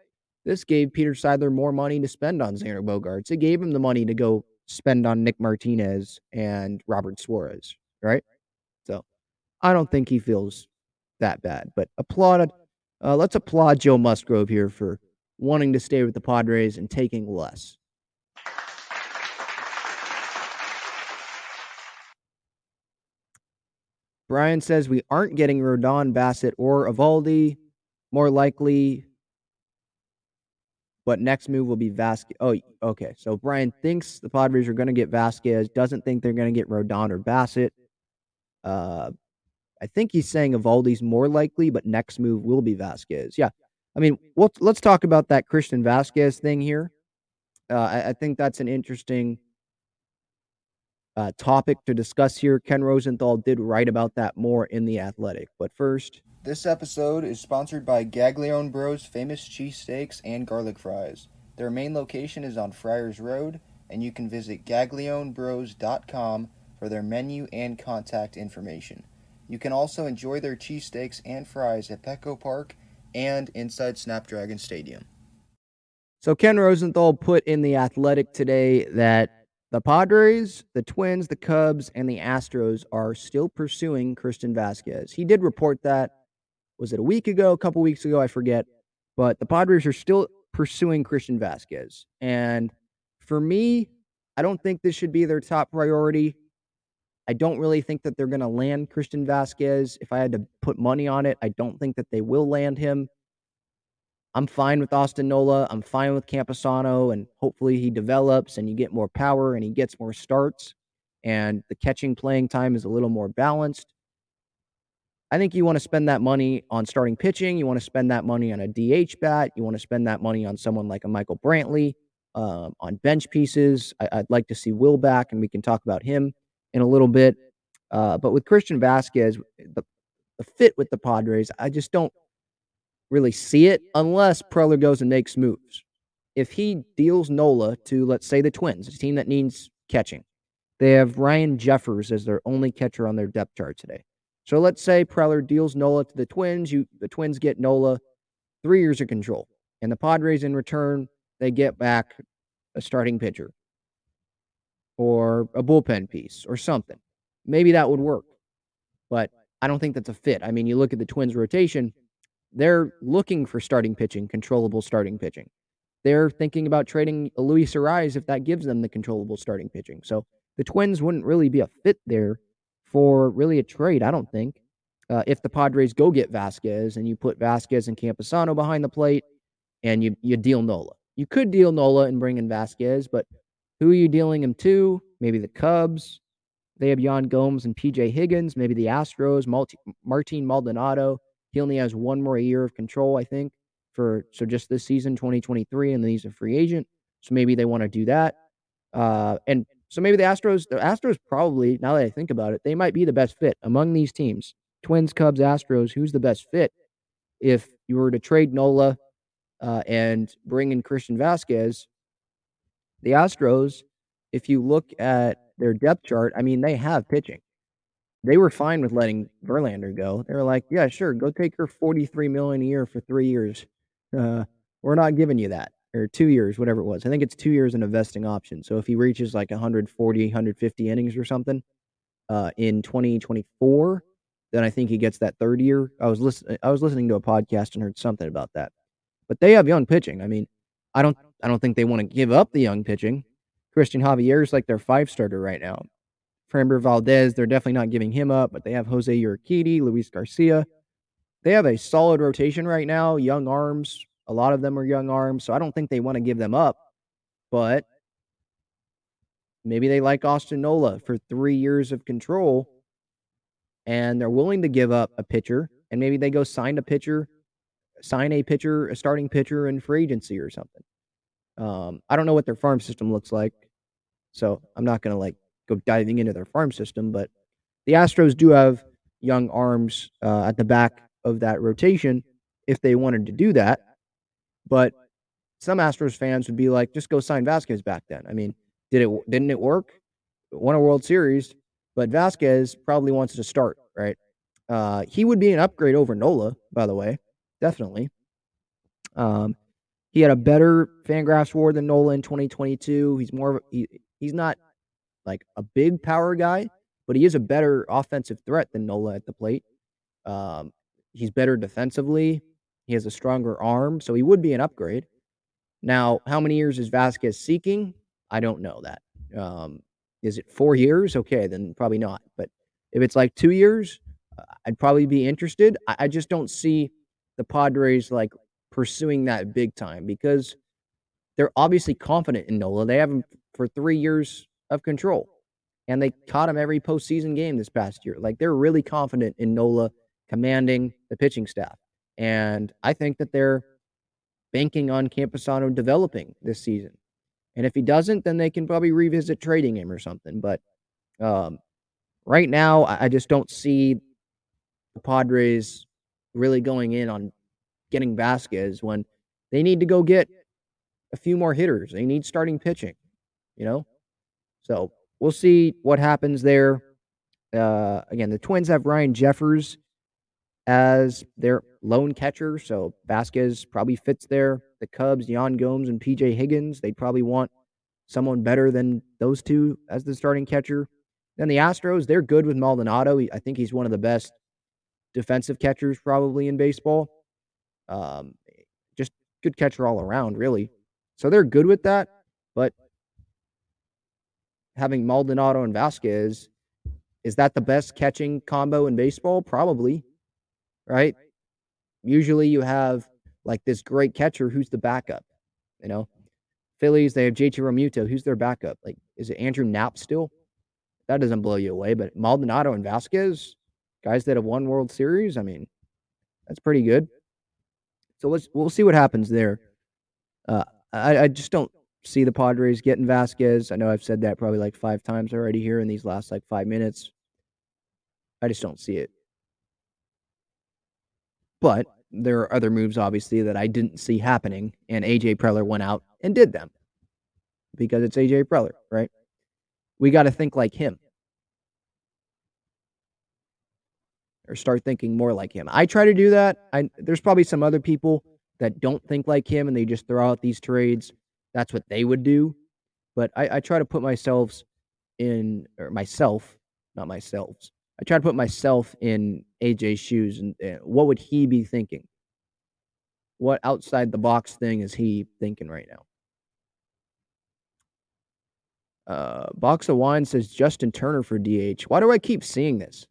this gave Peter Seidler more money to spend on Xander Bogaerts. It gave him the money to go spend on Nick Martinez and Robert Suarez, right?" So I don't think he feels that bad. But applaud, uh, let's applaud Joe Musgrove here for wanting to stay with the Padres and taking less. Brian says we aren't getting Rodon, Bassitt, or Eovaldi. More likely, but next move will be Vasquez. Oh, okay. So Brian thinks the Padres are going to get Vasquez. Doesn't think they're going to get Rodon or Bassitt. Uh, I think he's saying Eovaldi's more likely, but next move will be Vasquez. Yeah. I mean, we'll, let's talk about that Christian Vasquez thing here. Uh, I, I, think that's an interesting uh, topic to discuss here. Ken Rosenthal did write about that more in The Athletic. But first, this episode is sponsored by Gaglione Bros famous cheesesteaks and garlic fries. Their main location is on Friars Road, and you can visit gaglionebros.com for their menu and contact information. You can also enjoy their cheesesteaks and fries at Petco Park and inside Snapdragon Stadium. So Ken Rosenthal put in the Athletic today that the Padres, the Twins, the Cubs, and the Astros are still pursuing Christian Vasquez. He did report that. Was it a week ago, a couple weeks ago? I forget. But the Padres are still pursuing Christian Vasquez. And for me, I don't think this should be their top priority. I don't really think that they're going to land Christian Vasquez. If I had to put money on it, I don't think that they will land him. I'm fine with Austin Nola. I'm fine with Campusano, and hopefully he develops and you get more power and he gets more starts and the catching playing time is a little more balanced. I think you want to spend that money on starting pitching. You want to spend that money on a DH bat. You want to spend that money on someone like a Michael Brantley, um, on bench pieces. I, would like to see Will back, and we can talk about him in a little bit. Uh, but with Christian Vasquez, the, the fit with the Padres, I just don't really see it unless Preller goes and makes moves. If he deals Nola to, let's say, the Twins, a team that needs catching, they have Ryan Jeffers as their only catcher on their depth chart today. So let's say Preller deals Nola to the Twins. You the Twins get Nola three years of control, and the Padres in return they get back a starting pitcher or a bullpen piece or something. Maybe that would work. But I don't think that's a fit. I mean, you look at the Twins rotation, they're looking for starting pitching, controllable starting pitching. They're thinking about trading Luis Arraez if that gives them the controllable starting pitching. So the Twins wouldn't really be a fit there for really a trade, I don't think. Uh, if the Padres go get Vasquez and you put Vasquez and Campusano behind the plate and you, you deal Nola. You could deal Nola and bring in Vasquez, but who are you dealing him to? Maybe the Cubs. They have Yan Gomes and PJ Higgins. Maybe the Astros, Martin Maldonado. He only has one more year of control, I think, for so just this season, 2023, and then he's a free agent. So maybe they want to do that. Uh, and so maybe the Astros, the Astros probably, now that I think about it, they might be the best fit among these teams. Twins, Cubs, Astros, who's the best fit? If you were to trade Nola uh, and bring in Christian Vasquez, the Astros, if you look at their depth chart, I mean, they have pitching. They were fine with letting Verlander go. They were like, yeah, sure, go take your 43 million a year for three years. Uh, we're not giving you that or two years, whatever it was. I think it's two years in a vesting option. So if he reaches like 140, 150 innings or something uh, in 2024, then I think he gets that third year. I was listening. I was listening to a podcast and heard something about that. But they have young pitching. I mean, I don't I don't think they want to give up the young pitching. Cristian Javier is like their five starter right now. Framber Valdez, they're definitely not giving him up, but they have Jose Urquidy, Luis Garcia. They have a solid rotation right now, young arms. A lot of them are young arms, so I don't think they want to give them up. But maybe they like Austin Nola for three years of control and they're willing to give up a pitcher and maybe they go sign a pitcher, sign a pitcher, a starting pitcher in free agency or something. Um, I don't know what their farm system looks like, so I'm not going to like go diving into their farm system. But the Astros do have young arms uh, at the back of that rotation if they wanted to do that. But some Astros fans would be like, just go sign Vasquez back then. I mean, did it didn't it work? Won a World Series, but Vasquez probably wants to start, right? Uh, he would be an upgrade over Nola, by the way, definitely. Um, he had a better Fangraphs WAR than Nola in 2022. He's more he, he's not like a big power guy, but he is a better offensive threat than Nola at the plate. Um, he's better defensively. He has a stronger arm, so he would be an upgrade. Now, how many years is Vasquez seeking? I don't know that. Um, is it four years? Okay, then probably not. But if it's like two years, uh, I'd probably be interested. I, I just don't see the Padres like pursuing that big time because they're obviously confident in Nola. They have him for three years of control, and they caught him every postseason game this past year. Like they're really confident in Nola commanding the pitching staff, and I think that they're banking on Campusano developing this season. And if he doesn't, then they can probably revisit trading him or something. But um, right now, I just don't see the Padres really going in on getting Vasquez when they need to go get a few more hitters. They need starting pitching, you know? So we'll see what happens there. Uh, again, the Twins have Ryan Jeffers as their lone catcher. So Vasquez probably fits there. The Cubs, Yan Gomes and PJ Higgins, they'd probably want someone better than those two as the starting catcher. Then the Astros, they're good with Maldonado. I think he's one of the best defensive catchers probably in baseball. Um, just good catcher all around, really. So they're good with that. But having Maldonado and Vasquez, is that the best catching combo in baseball? Probably right? Usually you have like this great catcher who's the backup, you know? Phillies, they have JT Realmuto. Who's their backup? Like, is it Andrew Knapp still? That doesn't blow you away. But Maldonado and Vasquez, guys that have won World Series, I mean, that's pretty good. So let's we'll see what happens there. Uh, I, I just don't see the Padres getting Vasquez. I know I've said that probably like five times already here in these last like five minutes. I just don't see it. But there are other moves, obviously, that I didn't see happening, and AJ Preller went out and did them because it's AJ Preller, right? We got to think like him or start thinking more like him. I try to do that. I, there's probably some other people that don't think like him and they just throw out these trades. That's what they would do. But I, I try to put myself in, or myself, not myself, I try to put myself in AJ's shoes and, and what would he be thinking? What outside the box thing is he thinking right now? Uh, Box of Wine says Justin Turner for DH. Why do I keep seeing this?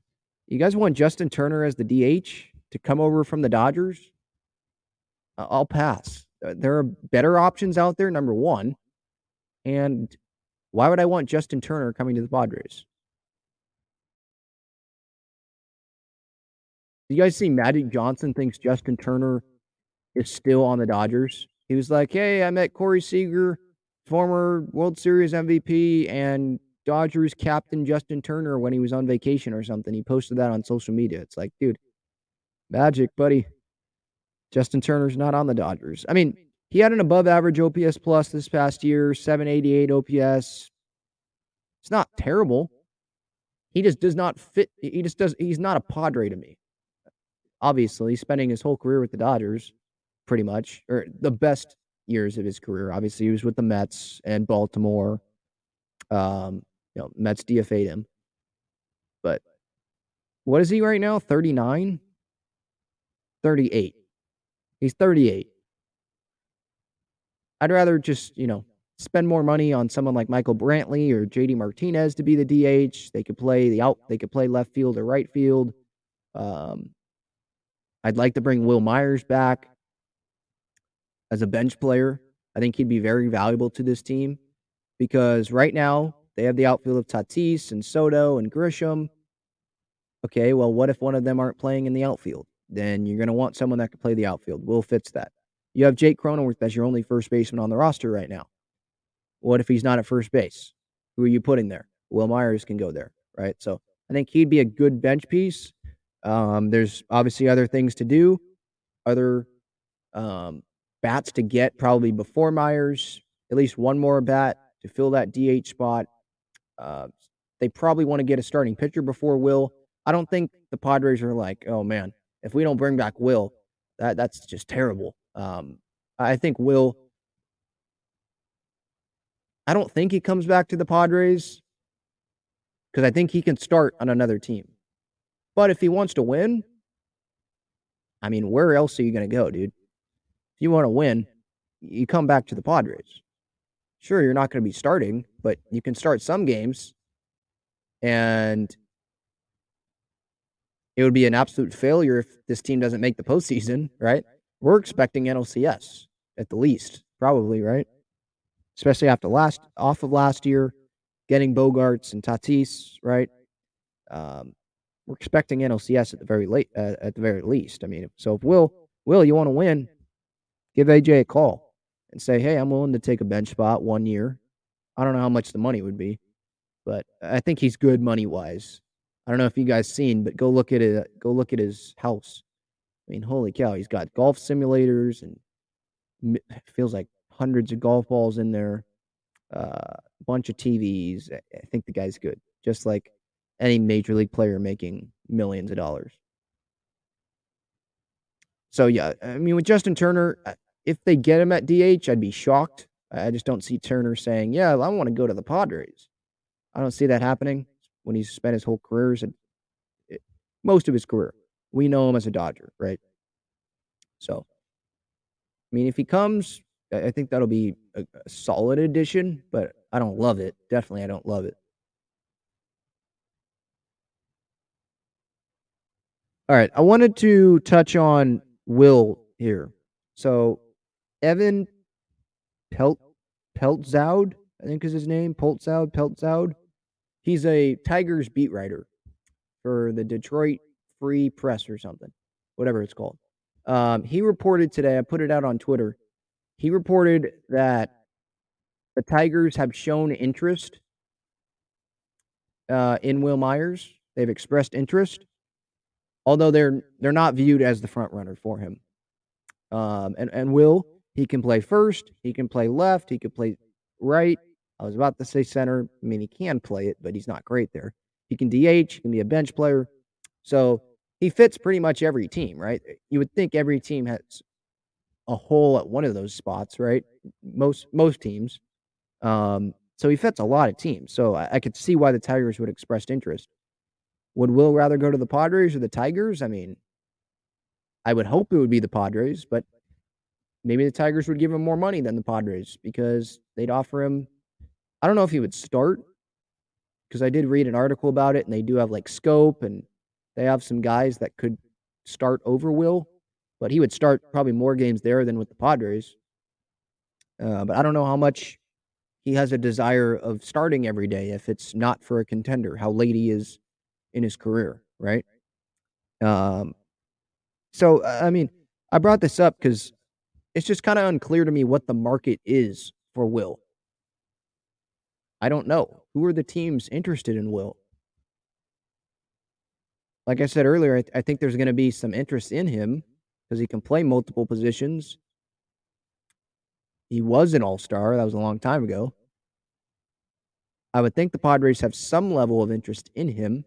You guys want Justin Turner as the DH to come over from the Dodgers? I'll pass. Uh, there are better options out there, number one. And why would I want Justin Turner coming to the Padres? Do you guys see Magic Johnson thinks Justin Turner is still on the Dodgers? He was like, "Hey, I met Corey Seager, former World Series MVP and Dodgers captain Justin Turner when he was on vacation or something." He posted that on social media. It's like, dude, Magic, buddy. Justin Turner's not on the Dodgers. I mean, he had an above average OPS plus this past year, 788 OPS. It's not terrible. He just does not fit. He just does. He's not a Padre to me obviously spending his whole career with the Dodgers, pretty much, or the best years of his career. Obviously, he was with the Mets and Baltimore. Um, you know, Mets DFA'd him. But what is he right now? 39? 38. He's 38. I'd rather just, you know, spend more money on someone like Michael Brantley or JD Martinez to be the DH. They could play the out, they could play left field or right field. Um, I'd like to bring Wil Myers back as a bench player. I think he'd be very valuable to this team because right now they have the outfield of Tatis and Soto and Grisham. Okay, well, what if one of them aren't playing in the outfield? Then you're going to want someone that can play the outfield. Will fits that. You have Jake Cronenworth as your only first baseman on the roster right now. What if he's not at first base? Who are you putting there? Wil Myers can go there, right? So I think he'd be a good bench piece. Um, there's obviously other things to do, other um, bats to get probably before Myers, at least one more bat to fill that DH spot. Uh, they probably want to get a starting pitcher before Will. I don't think the Padres are like, oh man, if we don't bring back Will, that that's just terrible. Um, I think Will. I don't think he comes back to the Padres because I think he can start on another team. But if he wants to win, I mean, where else are you going to go, dude? If you want to win, you come back to the Padres. Sure, you're not going to be starting, but you can start some games. And it would be an absolute failure if this team doesn't make the postseason, right? We're expecting NLCS at the least, probably, right? Especially after last off of last year, getting Bogaerts and Tatis, right? Um, we're expecting NLCS at the very late uh, at the very least. I mean, so if Will Will you want to win, give AJ a call and say, hey, I'm willing to take a bench spot one year. I don't know how much the money would be, but I think he's good money wise. I don't know if you guys seen, but go look at it. Go look at his house. I mean, holy cow, he's got golf simulators and feels like hundreds of golf balls in there, uh, a bunch of TVs. I think the guy's good, just like any major league player making millions of dollars. So yeah, I mean with Justin Turner, uh, if they get him at DH, I'd be shocked. I just don't see Turner saying, "Yeah, I want to go to the Padres." I don't see that happening when he's spent his whole career, and eh, most of his career. We know him as a Dodger, right? So, I mean, if he comes, I think that'll be a, a solid addition, but I don't love it. Definitely, I don't love it. All right, I wanted to touch on Will here. So, Evan Pelt Peltzoud, I think is his name, Peltzoud, Peltzoud. He's a Tigers beat writer for the Detroit Free Press or something, whatever it's called. Um, he reported today, I put it out on Twitter. He reported that the Tigers have shown interest uh, in Wil Myers. They've expressed interest although they're they're not viewed as the front runner for him. Um, and and Will he can play first, he can play left, he can play right. I was about to say center. I mean, he can play it, but he's not great there. He can DH, he can be a bench player. So he fits pretty much every team, right? You would think every team has a hole at one of those spots, right? Most most teams. Um, so he fits a lot of teams. So I, I could see why the Tigers would express interest. Would Will rather go to the Padres or the Tigers? I mean, I would hope it would be the Padres, but maybe the Tigers would give him more money than the Padres because they'd offer him. I don't know if he would start because I did read an article about it and they do have like scope and they have some guys that could start over Will, but he would start probably more games there than with the Padres. Uh, but I don't know how much he has a desire of starting every day if it's not for a contender, how late he is in his career, right? Um, so I mean, I brought this up because it's just kind of unclear to me what the market is for Will. I don't know who are the teams interested in Will. Like I said earlier, I, th- I think there's going to be some interest in him because he can play multiple positions. He was an all star. That was a long time ago. I would think the Padres have some level of interest in him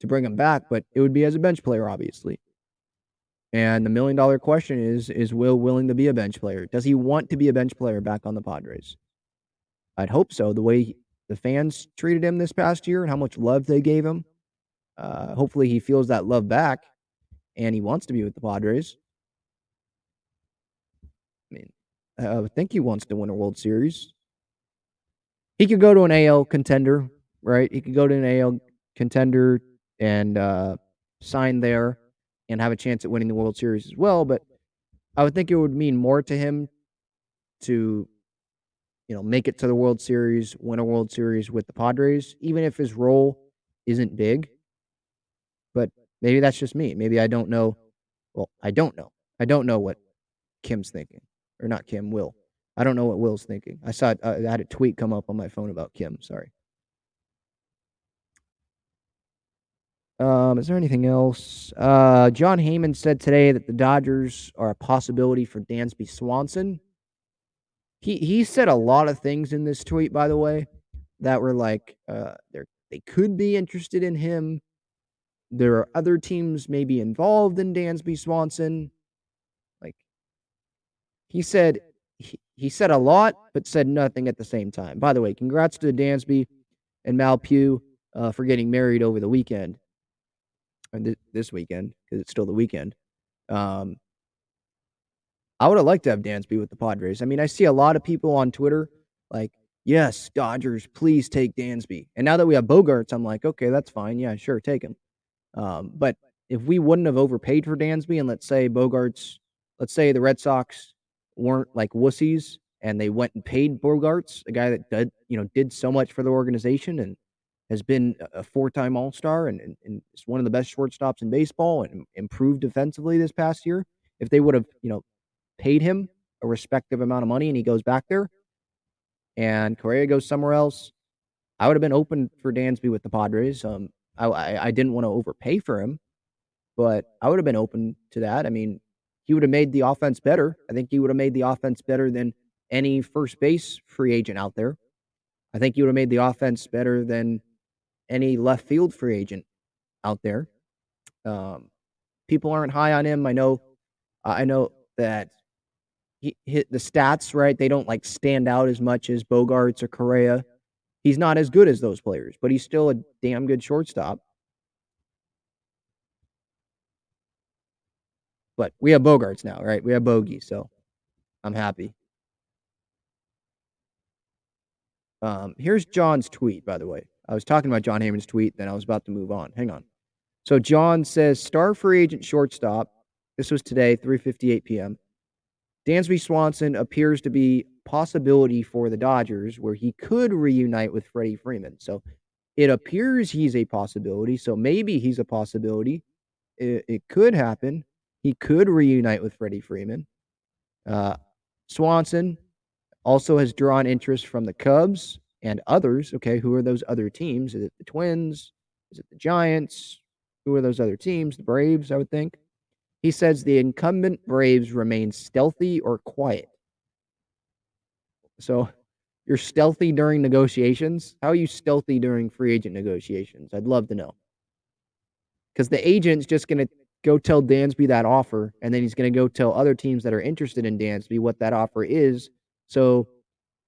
to bring him back, but it would be as a bench player, obviously. And the million dollar question is Is Will willing to be a bench player? Does he want to be a bench player back on the Padres? I'd hope so. The way the fans treated him this past year and how much love they gave him. Uh, hopefully, he feels that love back and he wants to be with the Padres. I mean, I think he wants to win a World Series. He could go to an AL contender, right? He could go to an AL contender and uh, sign there and have a chance at winning the World Series as well. But I would think it would mean more to him to, you know, make it to the World Series, win a World Series with the Padres, even if his role isn't big. But maybe that's just me. Maybe I don't know. Well, I don't know. I don't know what Kim's thinking, or not Kim, Will. I don't know what Will's thinking. I saw uh, I had a tweet come up on my phone about Kim. Sorry. Um, is there anything else? Uh, Jon Heyman said today that the Dodgers are a possibility for Dansby Swanson. He he said a lot of things in this tweet, by the way, that were like uh, they they could be interested in him. There are other teams maybe involved in Dansby Swanson. Like he said, he, he said a lot, but said nothing at the same time. By the way, congrats to Dansby and Mal Pugh uh, for getting married over the weekend, and th- this weekend because it's still the weekend. Um, I would have liked to have Dansby with the Padres. I mean, I see a lot of people on Twitter like, yes, Dodgers, please take Dansby. And now that we have Bogaerts, I'm like, okay, that's fine. Yeah, sure, take him. Um, but if we wouldn't have overpaid for Dansby, and let's say Bogaerts, let's say the Red Sox weren't like wussies and they went and paid Bogaerts, a guy that did, you know, did so much for the organization and has been a four-time All-Star and, and, and is one of the best shortstops in baseball and improved defensively this past year. If they would have, you know, paid him a respective amount of money and he goes back there and Correa goes somewhere else, I would have been open for Dansby with the Padres. Um, I, I, I didn't want to overpay for him, but I would have been open to that. I mean, he would have made the offense better. I think he would have made the offense better than any first base free agent out there. I think he would have made the offense better than any left field free agent out there. Um, people aren't high on him. I know. I know that he hit the stats right. They don't like stand out as much as Bogaerts or Correa. He's not as good as those players, but he's still a damn good shortstop. But we have Bogaerts now, right? We have Bogey, so I'm happy. Um, here's Jon's tweet, by the way. I was talking about Jon Heyman's tweet, then I was about to move on. Hang on. So Jon says star free agent shortstop. This was today, 3:58 p.m. Dansby Swanson appears to be possibility for the Dodgers where he could reunite with Freddie Freeman. So it appears he's a possibility. So maybe he's a possibility. It, it could happen. He could reunite with Freddie Freeman. Uh, Swanson also has drawn interest from the Cubs and others. Okay, who are those other teams? Is it the Twins? Is it the Giants? Who are those other teams? The Braves, I would think. He says the incumbent Braves remain stealthy or quiet. So you're stealthy during negotiations? How are you stealthy during free agent negotiations? I'd love to know. Because the agent's just going to go tell Dansby that offer, and then he's going to go tell other teams that are interested in Dansby what that offer is. So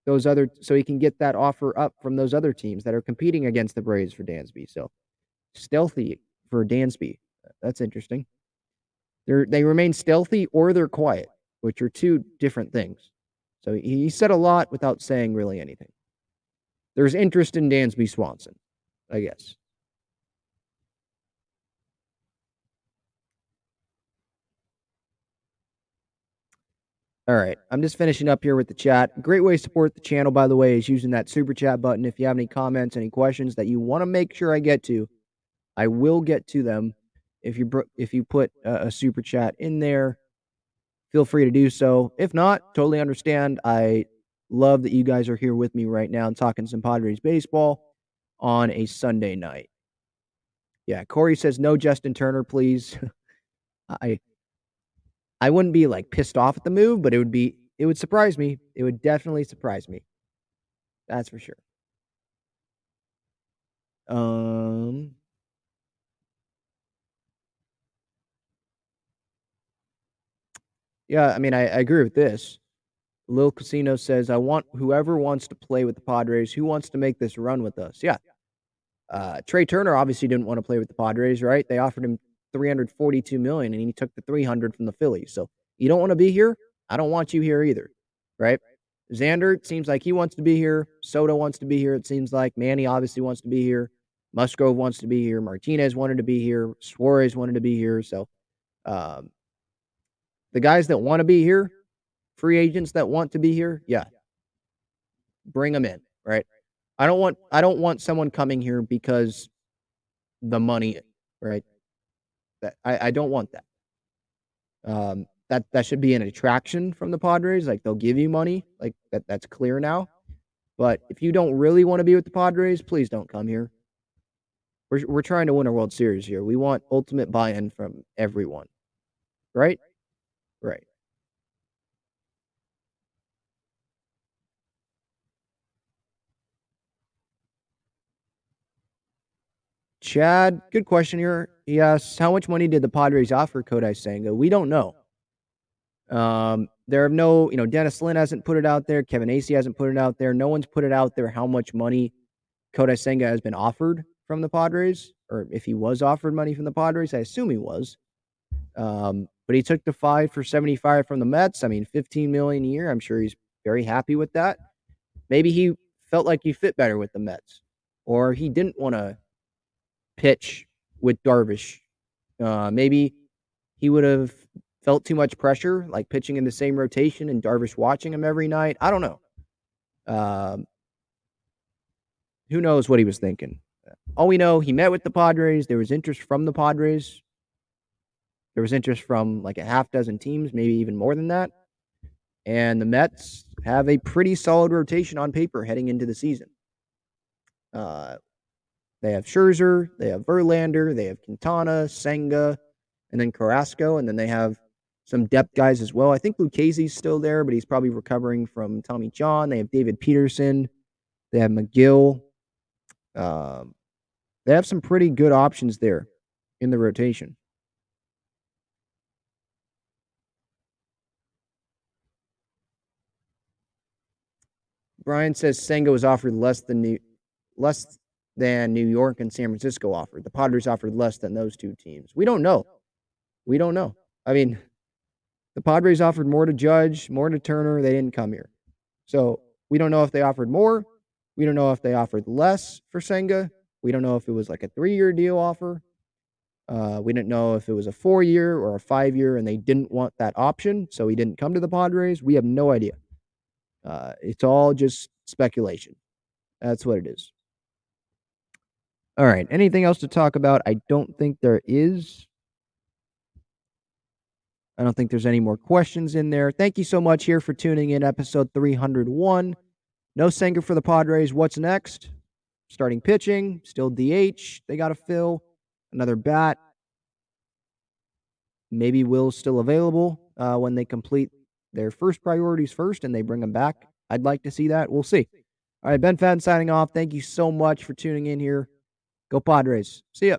those other so he can get that offer up from those other teams that are competing against the Braves for Dansby. So stealthy for Dansby. That's interesting. They're they remain stealthy or they're quiet, which are two different things. So he said a lot without saying really anything. There's interest in Dansby Swanson, I guess. All right. I'm just finishing up here with the chat. Great way to support the channel, by the way, is using that super chat button. If you have any comments, any questions that you want to make sure I get to, I will get to them. If you if you put a, a super chat in there, feel free to do so. If not, totally understand. I love that you guys are here with me right now and talking some Padres baseball on a Sunday night. Yeah, Corey says no Justin Turner, please. I I wouldn't be like pissed off at the move, but it would be it would surprise me. It would definitely surprise me. That's for sure. Um Yeah, I mean, I, I agree with this. Lil Casino says, I want whoever wants to play with the Padres, who wants to make this run with us? Yeah. Uh, Trea Turner obviously didn't want to play with the Padres, right? They offered him 342 million and he took the 300 from the Phillies. So you don't want to be here. I don't want you here either, right? Xander seems like he wants to be here. Soto wants to be here. It seems like Manny obviously wants to be here. Musgrove wants to be here. Martinez wanted to be here. Suarez wanted to be here. So, um, the guys that want to be here, free agents that want to be here, yeah, bring them in, right? I don't want I don't want someone coming here because the money, right? That I, I don't want that. Um, that that should be an attraction from the Padres. Like they'll give you money, like that. That's clear now. But if you don't really want to be with the Padres, please don't come here. We're we're trying to win a World Series here. We want ultimate buy-in from everyone. Right? Right. Chad, good question here. He asks, how much money did the Padres offer Kodai Senga? We don't know. Um, there are no, you know, Dennis Lin hasn't put it out there. Kevin Acee hasn't put it out there. No one's put it out there how much money Kodai Senga has been offered from the Padres, or if he was offered money from the Padres. I assume he was. Um, but he took the five for 75 from the Mets. I mean, 15 million a year. I'm sure he's very happy with that. Maybe he felt like he fit better with the Mets, or he didn't want to pitch with Darvish. Uh, maybe he would have felt too much pressure, like pitching in the same rotation and Darvish watching him every night. I don't know. Um, who knows what he was thinking? All we know, he met with the Padres. There was interest from the Padres. There was interest from like a half dozen teams, maybe even more than that. And the Mets have a pretty solid rotation on paper heading into the season. Uh, they have Scherzer, they have Verlander, they have Quintana, Senga, and then Carrasco, and then they have some depth guys as well. I think Lucchesi's still there, but he's probably recovering from Tommy John. They have David Peterson, they have Megill. Um, they have some pretty good options there in the rotation. Brian says Senga was offered less than New, less than New York and San Francisco offered. The Padres offered less than those two teams. We don't know. We don't know. I mean, the Padres offered more to Judge, more to Turner. They didn't come here. So we don't know if they offered more. We don't know if they offered less for Senga. We don't know if it was like a three year deal offer. Uh, we didn't know if it was a four year or a five year and they didn't want that option. So he didn't come to the Padres. We have no idea. Uh, it's all just speculation. That's what it is. All right. Anything else to talk about? I don't think there is. I don't think there's any more questions in there. Thank you so much here for tuning in, episode 301. No Senga for the Padres. What's next? Starting pitching, still DH. They got to fill another bat. Maybe Will's still available uh, when they complete their first priorities first and they bring them back. I'd like to see that. We'll see. All right, Ben Fadden signing off. Thank you so much for tuning in here. Go Padres. See ya.